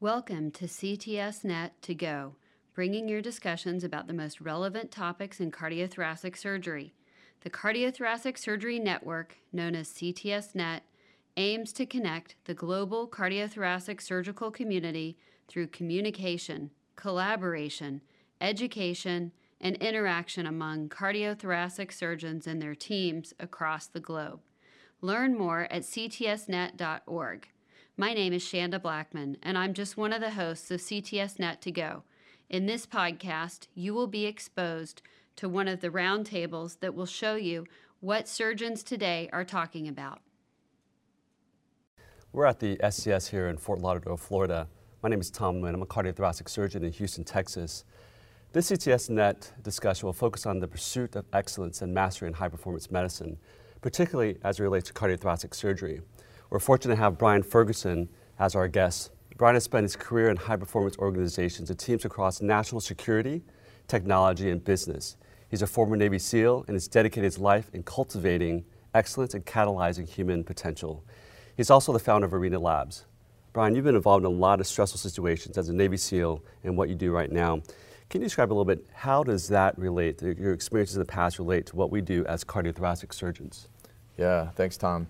Welcome to CTSNet to Go, bringing your discussions about the most relevant topics in cardiothoracic surgery. The Cardiothoracic Surgery Network, known as CTSNet, aims to connect the global cardiothoracic surgical community through communication, collaboration, education, and interaction among cardiothoracic surgeons and their teams across the globe. Learn more at ctsnet.org. My name is Shanda Blackman, and I'm just one of the hosts of CTSNet to Go. In this podcast, you will be exposed to one of the roundtables that will show you what surgeons today are talking about. We're at the STS here in Fort Lauderdale, Florida. My name is Tom Nguyen. I'm a cardiothoracic surgeon in Houston, Texas. This CTSNet discussion will focus on the pursuit of excellence and mastery in high performance medicine, particularly as it relates to cardiothoracic surgery. We're fortunate to have Brian Ferguson as our guest. Brian has spent his career in high performance organizations and teams across national security, technology, and business. He's a former Navy SEAL and has dedicated his life in cultivating excellence and catalyzing human potential. He's also the founder of Arena Labs. Brian, you've been involved in a lot of stressful situations as a Navy SEAL and what you do right now. Can you describe a little bit how does that relate, your experiences in the past relate to what we do as cardiothoracic surgeons? Yeah, thanks, Tom.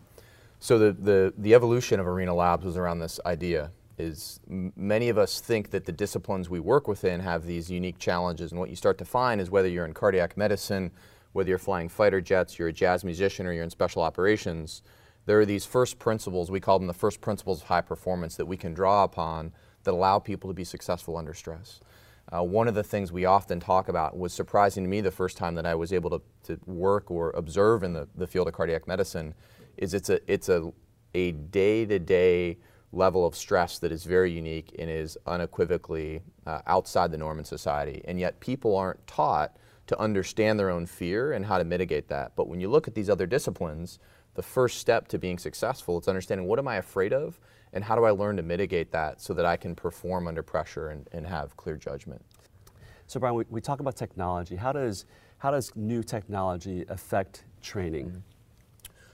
So the, the, the evolution of Arena Labs was around this idea is many of us think that the disciplines we work within have these unique challenges and what you start to find is whether you're in cardiac medicine, whether you're flying fighter jets, you're a jazz musician or you're in special operations, there are these first principles, we call them the first principles of high performance that we can draw upon that allow people to be successful under stress. Uh, one of the things we often talk about was surprising to me the first time that I was able to, to work or observe in the, the field of cardiac medicine is it's a, it's a, a day-to-day level of stress that is very unique and is unequivocally uh, outside the norm in society. And yet people aren't taught to understand their own fear and how to mitigate that. But when you look at these other disciplines, the first step to being successful is understanding what am I afraid of and how do I learn to mitigate that so that I can perform under pressure and, and have clear judgment. So Brian, we, we talk about technology. How does, how does new technology affect training? Mm -hmm.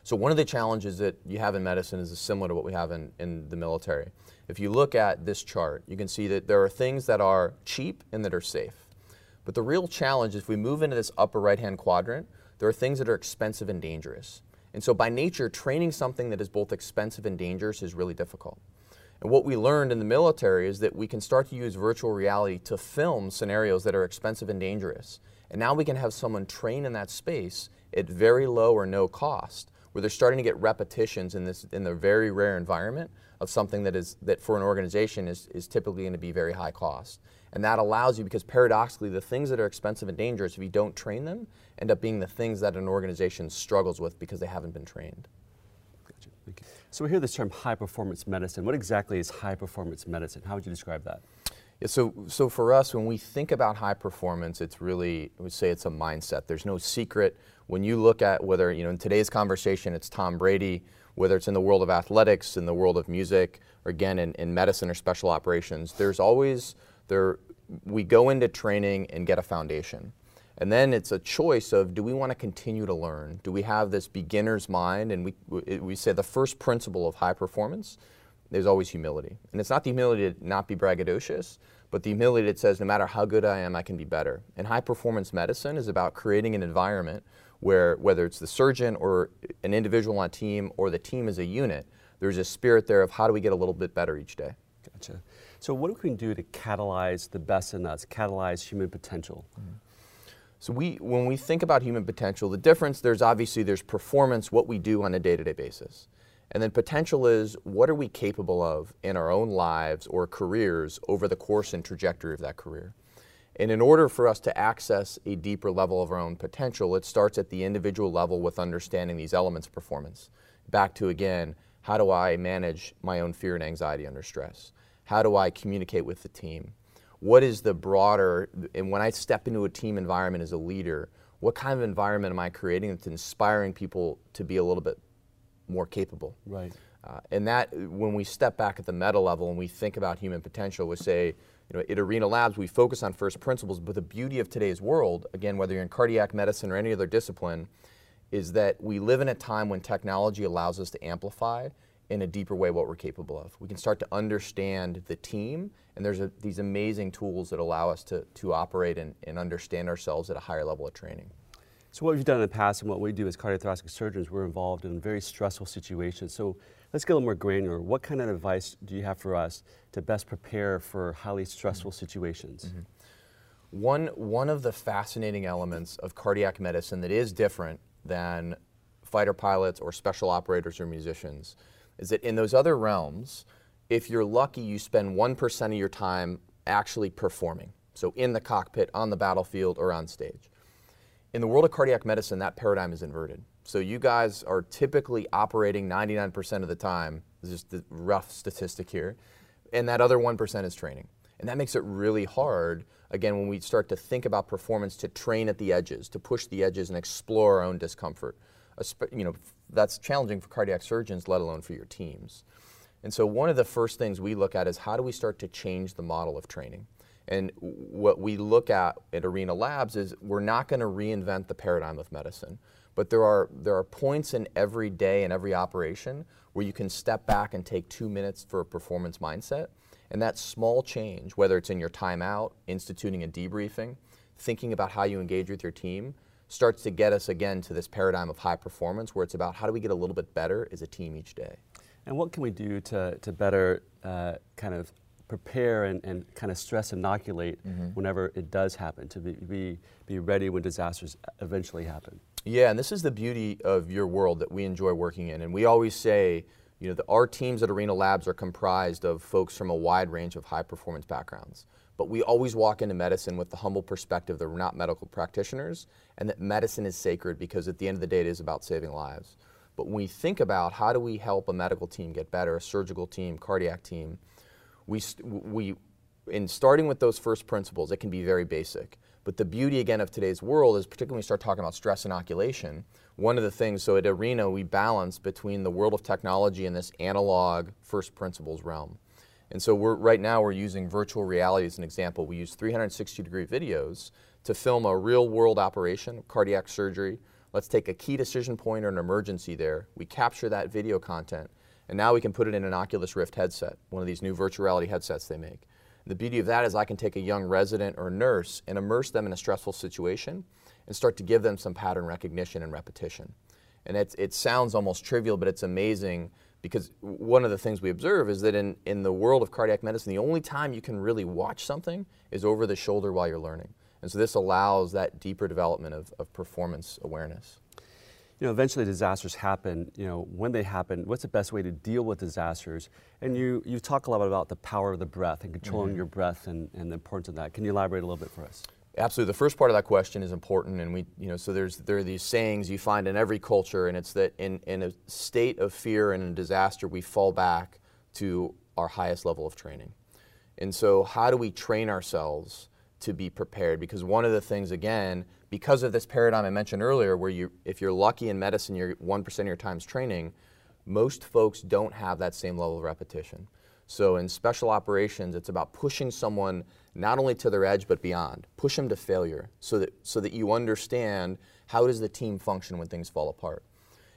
So one of the challenges that you have in medicine is similar to what we have in, in the military. If you look at this chart, you can see that there are things that are cheap and that are safe. But the real challenge is if we move into this upper right-hand quadrant, there are things that are expensive and dangerous. And so by nature, training something that is both expensive and dangerous is really difficult. And what we learned in the military is that we can start to use virtual reality to film scenarios that are expensive and dangerous. And now we can have someone train in that space at very low or no cost, where they're starting to get repetitions in this in the very rare environment of something that is that for an organization is, is typically going to be very high cost. And that allows you, because paradoxically, the things that are expensive and dangerous, if you don't train them, end up being the things that an organization struggles with because they haven't been trained. Gotcha. So we hear this term high performance medicine. What exactly is high performance medicine? How would you describe that? Yeah, so, so for us, when we think about high performance, it's really, we'd say it's a mindset. There's no secret. When you look at whether, you know, in today's conversation, it's Tom Brady, whether it's in the world of athletics, in the world of music, or again, in, in medicine or special operations, there's always there, we go into training and get a foundation. And then it's a choice of do we want to continue to learn? Do we have this beginner's mind? And we, we say the first principle of high performance is always humility. And it's not the humility to not be braggadocious, but the humility that says no matter how good I am, I can be better. And high performance medicine is about creating an environment where whether it's the surgeon or an individual on a team or the team as a unit, there's a spirit there of how do we get a little bit better each day. Gotcha. So what can we do to catalyze the best in us, catalyze human potential? Mm -hmm. So we, when we think about human potential, the difference, there's obviously, there's performance, what we do on a day-to-day -day basis. And then potential is, what are we capable of in our own lives or careers over the course and trajectory of that career? And in order for us to access a deeper level of our own potential, it starts at the individual level with understanding these elements of performance. Back to, again, how do I manage my own fear and anxiety under stress? How do I communicate with the team? What is the broader, and when I step into a team environment as a leader, what kind of environment am I creating that's inspiring people to be a little bit more capable? Right. Uh, and that, when we step back at the meta level and we think about human potential, we say, you know, at Arena Labs, we focus on first principles, but the beauty of today's world, again, whether you're in cardiac medicine or any other discipline, is that we live in a time when technology allows us to amplify in a deeper way what we're capable of. We can start to understand the team, and there's a, these amazing tools that allow us to, to operate and, and understand ourselves at a higher level of training. So what we've done in the past and what we do as cardiothoracic surgeons, we're involved in very stressful situations. So let's get a little more granular. What kind of advice do you have for us to best prepare for highly stressful mm -hmm. situations? Mm -hmm. One, one of the fascinating elements of cardiac medicine that is different than fighter pilots or special operators or musicians is that in those other realms, if you're lucky, you spend 1% of your time actually performing. So in the cockpit, on the battlefield, or on stage. In the world of cardiac medicine, that paradigm is inverted. So you guys are typically operating 99% of the time, this is the rough statistic here, and that other 1% is training. And that makes it really hard, again, when we start to think about performance to train at the edges, to push the edges and explore our own discomfort. You know, that's challenging for cardiac surgeons, let alone for your teams. And so one of the first things we look at is how do we start to change the model of training? And what we look at at Arena Labs is we're not going to reinvent the paradigm of medicine, but there are, there are points in every day and every operation where you can step back and take two minutes for a performance mindset. And that small change, whether it's in your timeout, instituting a debriefing, thinking about how you engage with your team, starts to get us again to this paradigm of high performance where it's about how do we get a little bit better as a team each day. And what can we do to, to better uh, kind of prepare and, and kind of stress inoculate mm -hmm. whenever it does happen, to be, be, be ready when disasters eventually happen? Yeah, and this is the beauty of your world that we enjoy working in. And we always say, you know, the, our teams at Arena Labs are comprised of folks from a wide range of high performance backgrounds. But we always walk into medicine with the humble perspective that we're not medical practitioners and that medicine is sacred because at the end of the day, it is about saving lives. But when we think about how do we help a medical team get better, a surgical team, cardiac team, we, we, in starting with those first principles, it can be very basic. But the beauty again of today's world is particularly when we start talking about stress inoculation, one of the things, so at Arena, we balance between the world of technology and this analog first principles realm. And so we're, right now we're using virtual reality as an example. We use 360 degree videos to film a real world operation, cardiac surgery. Let's take a key decision point or an emergency there. We capture that video content, and now we can put it in an Oculus Rift headset, one of these new virtual reality headsets they make. The beauty of that is I can take a young resident or nurse and immerse them in a stressful situation and start to give them some pattern recognition and repetition. And it sounds almost trivial, but it's amazing because one of the things we observe is that in, in the world of cardiac medicine, the only time you can really watch something is over the shoulder while you're learning. And so this allows that deeper development of, of performance awareness. You know, eventually disasters happen. You know, when they happen, what's the best way to deal with disasters? And you, you talk a lot about the power of the breath and controlling mm -hmm. your breath and, and the importance of that. Can you elaborate a little bit for us? Absolutely. The first part of that question is important, and we, you know, so there's there are these sayings you find in every culture, and it's that in in a state of fear and a disaster, we fall back to our highest level of training. And so, how do we train ourselves to be prepared? Because one of the things, again, because of this paradigm I mentioned earlier, where you, if you're lucky in medicine, you're one percent of your time's training. Most folks don't have that same level of repetition. So in special operations, it's about pushing someone not only to their edge but beyond. Push them to failure so that, so that you understand how does the team function when things fall apart.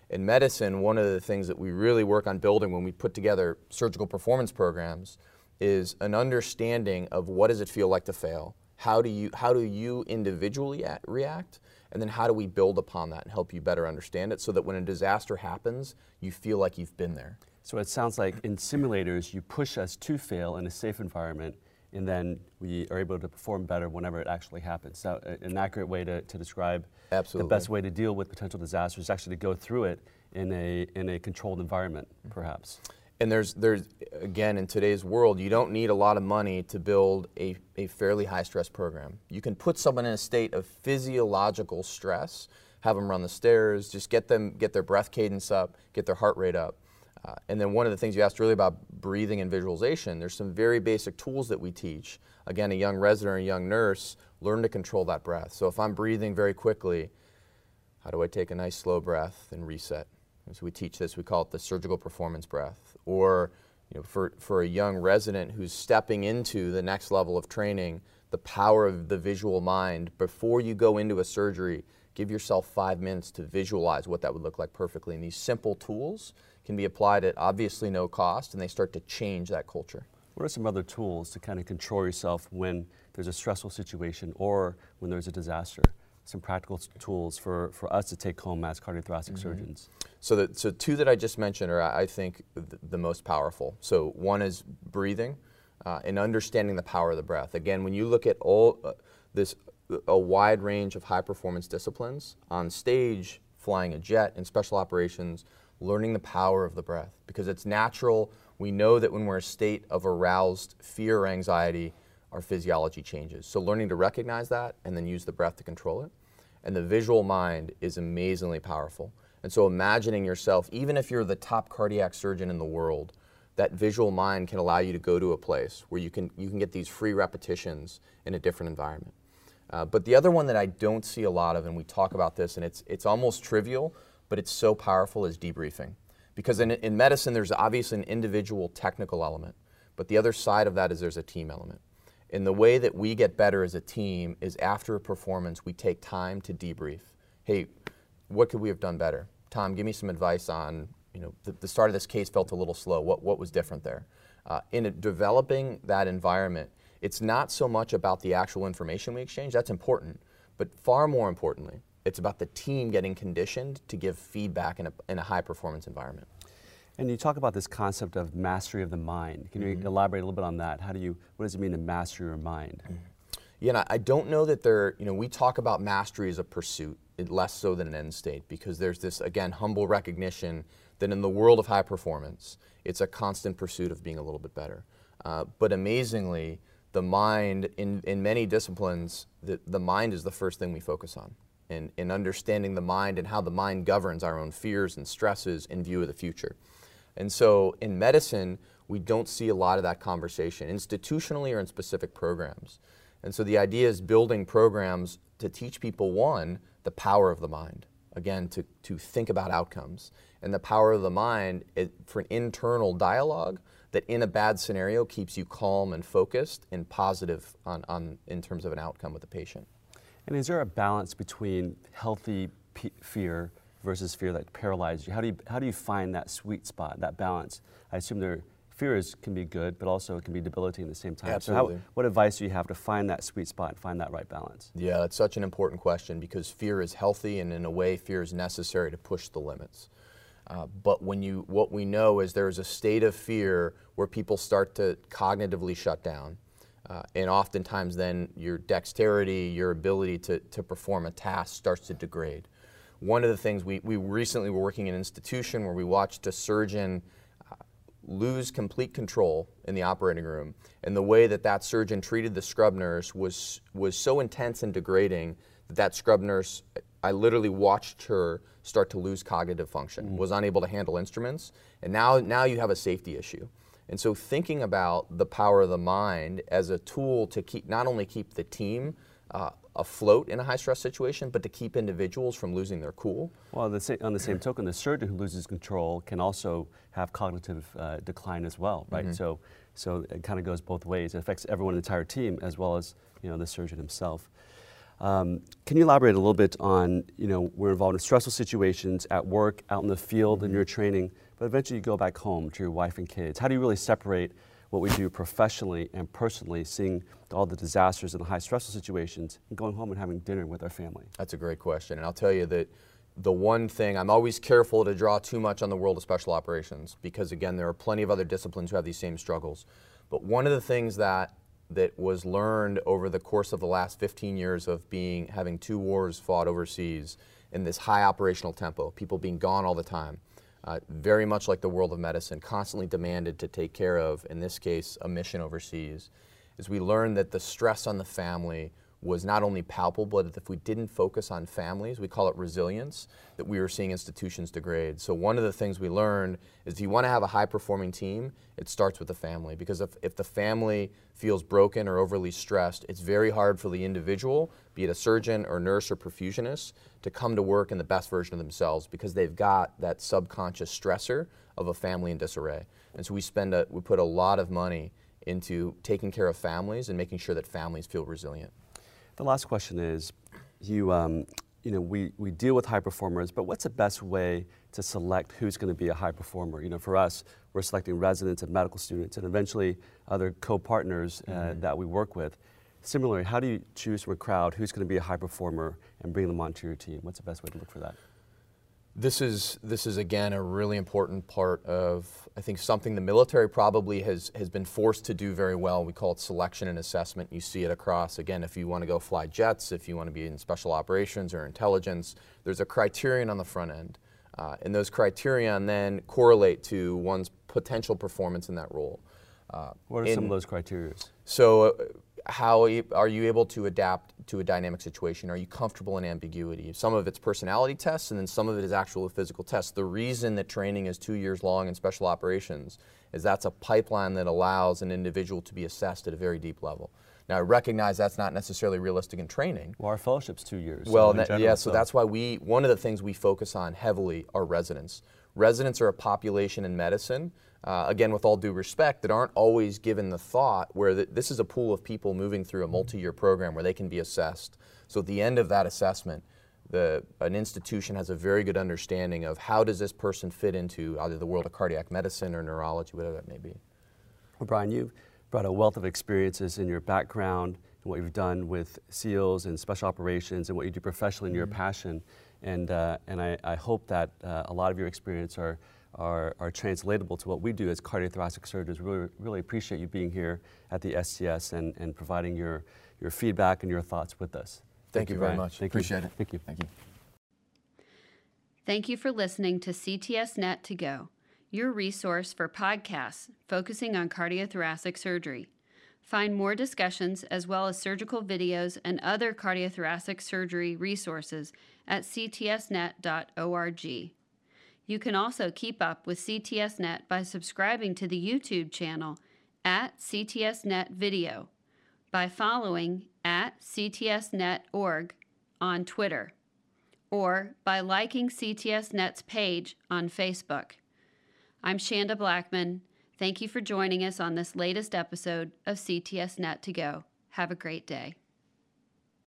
In medicine, one of the things that we really work on building when we put together surgical performance programs is an understanding of what does it feel like to fail? How do you, how do you individually react? And then how do we build upon that and help you better understand it so that when a disaster happens, you feel like you've been there. So it sounds like in simulators, you push us to fail in a safe environment, and then we are able to perform better whenever it actually happens. So uh, an accurate way to, to describe Absolutely. the best way to deal with potential disasters is actually to go through it in a, in a controlled environment, perhaps. And there's, there's, again, in today's world, you don't need a lot of money to build a, a fairly high stress program. You can put someone in a state of physiological stress, have them run the stairs, just get them, get their breath cadence up, get their heart rate up. Uh, and then one of the things you asked earlier about breathing and visualization, there's some very basic tools that we teach. Again, a young resident or a young nurse, learn to control that breath. So if I'm breathing very quickly, how do I take a nice slow breath and reset? So we teach this, we call it the surgical performance breath. Or you know, for, for a young resident who's stepping into the next level of training, the power of the visual mind, before you go into a surgery, give yourself five minutes to visualize what that would look like perfectly. And these simple tools can be applied at obviously no cost, and they start to change that culture. What are some other tools to kind of control yourself when there's a stressful situation or when there's a disaster? Some practical tools for, for us to take home as cardiothoracic mm -hmm. surgeons. So, the, so two that I just mentioned are, I think, the, the most powerful. So one is breathing uh, and understanding the power of the breath. Again, when you look at all uh, this, a wide range of high performance disciplines on stage, flying a jet in special operations, learning the power of the breath because it's natural we know that when we're in a state of aroused fear or anxiety, our physiology changes. So learning to recognize that and then use the breath to control it. And the visual mind is amazingly powerful. And so imagining yourself, even if you're the top cardiac surgeon in the world, that visual mind can allow you to go to a place where you can, you can get these free repetitions in a different environment. Uh, but the other one that I don't see a lot of, and we talk about this, and it's, it's almost trivial, but it's so powerful, is debriefing. Because in, in medicine, there's obviously an individual technical element, but the other side of that is there's a team element. And the way that we get better as a team is after a performance, we take time to debrief. Hey, what could we have done better? Tom, give me some advice on, you know, the, the start of this case felt a little slow. What, what was different there? Uh, in developing that environment, it's not so much about the actual information we exchange, that's important, but far more importantly, it's about the team getting conditioned to give feedback in a, in a high performance environment. And you talk about this concept of mastery of the mind. Can you mm -hmm. elaborate a little bit on that? How do you, what does it mean to master your mind? Mm -hmm. Yeah, I don't know that there, you know, we talk about mastery as a pursuit, less so than an end state, because there's this, again, humble recognition that in the world of high performance, it's a constant pursuit of being a little bit better. Uh, but amazingly, the mind, in, in many disciplines, the, the mind is the first thing we focus on and, and understanding the mind and how the mind governs our own fears and stresses in view of the future. And so in medicine, we don't see a lot of that conversation, institutionally or in specific programs. And so the idea is building programs to teach people, one, the power of the mind, again, to, to think about outcomes, and the power of the mind is for an internal dialogue that in a bad scenario keeps you calm and focused and positive on, on, in terms of an outcome with the patient. And is there a balance between healthy fear versus fear that paralyzes you? How do you, how do you find that sweet spot, that balance? I assume there, fears can be good, but also it can be debilitating at the same time. Absolutely. So how, what advice do you have to find that sweet spot and find that right balance? Yeah, that's such an important question because fear is healthy and in a way fear is necessary to push the limits. Uh, but when you, what we know is there's a state of fear where people start to cognitively shut down. Uh, and oftentimes then your dexterity, your ability to, to perform a task starts to degrade. One of the things we, we recently were working in an institution where we watched a surgeon uh, lose complete control in the operating room. And the way that that surgeon treated the scrub nurse was, was so intense and degrading that that scrub nurse, I literally watched her start to lose cognitive function, mm. was unable to handle instruments. And now, now you have a safety issue. And so thinking about the power of the mind as a tool to keep not only keep the team uh, afloat in a high stress situation, but to keep individuals from losing their cool. Well, the on the same token, the surgeon who loses control can also have cognitive uh, decline as well, right? Mm -hmm. So, so it kind of goes both ways. It affects everyone in the entire team as well as you know the surgeon himself. Um, can you elaborate a little bit on, you know, we're involved in stressful situations at work, out in the field, in your training, but eventually you go back home to your wife and kids. How do you really separate what we do professionally and personally, seeing all the disasters and the high stressful situations, and going home and having dinner with our family? That's a great question. And I'll tell you that the one thing, I'm always careful to draw too much on the world of special operations because, again, there are plenty of other disciplines who have these same struggles. But one of the things that that was learned over the course of the last 15 years of being having two wars fought overseas in this high operational tempo, people being gone all the time, uh, very much like the world of medicine, constantly demanded to take care of, in this case, a mission overseas, is we learned that the stress on the family was not only palpable, but if we didn't focus on families, we call it resilience, that we were seeing institutions degrade. So one of the things we learned is if you want to have a high performing team, it starts with the family. Because if, if the family feels broken or overly stressed, it's very hard for the individual, be it a surgeon or nurse or perfusionist, to come to work in the best version of themselves because they've got that subconscious stressor of a family in disarray. And so we spend a, we put a lot of money into taking care of families and making sure that families feel resilient. The last question is, you, um, you know, we, we deal with high performers, but what's the best way to select who's going to be a high performer? You know, for us, we're selecting residents and medical students and eventually other co-partners uh, mm-hmm. that we work with. Similarly, how do you choose from a crowd who's going to be a high performer and bring them onto your team? What's the best way to look for that? This is this is again a really important part of I think something the military probably has has been forced to do very well. We call it selection and assessment. You see it across again if you want to go fly jets, if you want to be in special operations or intelligence, there's a criterion on the front end. Uh, and those criterion then correlate to one's potential performance in that role. Uh, what are in, some of those criteria? So, uh, how are you able to adapt to a dynamic situation? Are you comfortable in ambiguity? Some of it's personality tests, and then some of it is actual physical tests. The reason that training is two years long in special operations is that's a pipeline that allows an individual to be assessed at a very deep level. Now, I recognize that's not necessarily realistic in training. Well, our fellowship's two years. Well, so general, yeah, so, so that's why we, one of the things we focus on heavily are residents. Residents are a population in medicine uh, again, with all due respect, that aren't always given the thought where the, this is a pool of people moving through a multi-year program where they can be assessed. So at the end of that assessment, the, an institution has a very good understanding of how does this person fit into either the world of cardiac medicine or neurology, whatever that may be. Well, Brian, you've brought a wealth of experiences in your background and what you've done with SEALs and special operations and what you do professionally in mm-hmm. your passion. And, uh, and I, I, hope that uh, a lot of your experience are are, are translatable to what we do as cardiothoracic surgeons. Really, really appreciate you being here at the STS and, and providing your, your feedback and your thoughts with us. Thank, Thank you, very much. Thank appreciate you. it. Thank you. Thank you. Thank you for listening to CTS Net to Go, your resource for podcasts focusing on cardiothoracic surgery. Find more discussions as well as surgical videos and other cardiothoracic surgery resources at ctsnet.org. You can also keep up with CTSNet by subscribing to the YouTube channel at CTSNet Video, by following at CTSNet.org on Twitter, or by liking CTSNet's page on Facebook. I'm Shanda Blackman. Thank you for joining us on this latest episode of CTSNet to Go. Have a great day.